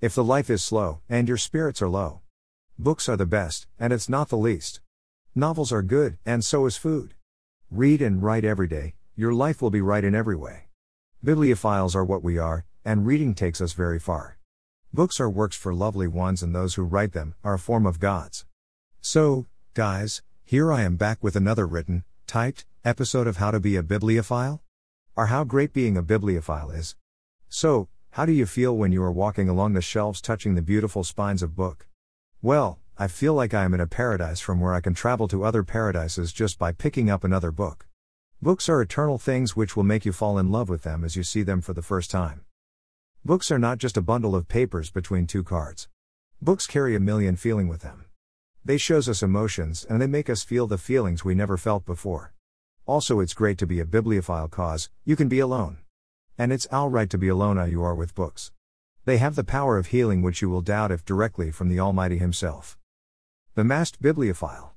If the life is slow, and your spirits are low, books are the best, and it's not the least. Novels are good, and so is food. Read and write every day, your life will be right in every way. Bibliophiles are what we are, and reading takes us very far. Books are works for lovely ones, and those who write them are a form of God's. So, guys, here I am back with another written, typed, episode of How to Be a Bibliophile? Or How Great Being a Bibliophile Is. So, how do you feel when you are walking along the shelves touching the beautiful spines of book? Well, I feel like I am in a paradise from where I can travel to other paradises just by picking up another book. Books are eternal things which will make you fall in love with them as you see them for the first time. Books are not just a bundle of papers between two cards. Books carry a million feeling with them. They shows us emotions and they make us feel the feelings we never felt before. Also it's great to be a bibliophile cause, you can be alone. And it's alright to be alone you are with books. They have the power of healing which you will doubt if directly from the Almighty Himself. The Masked Bibliophile.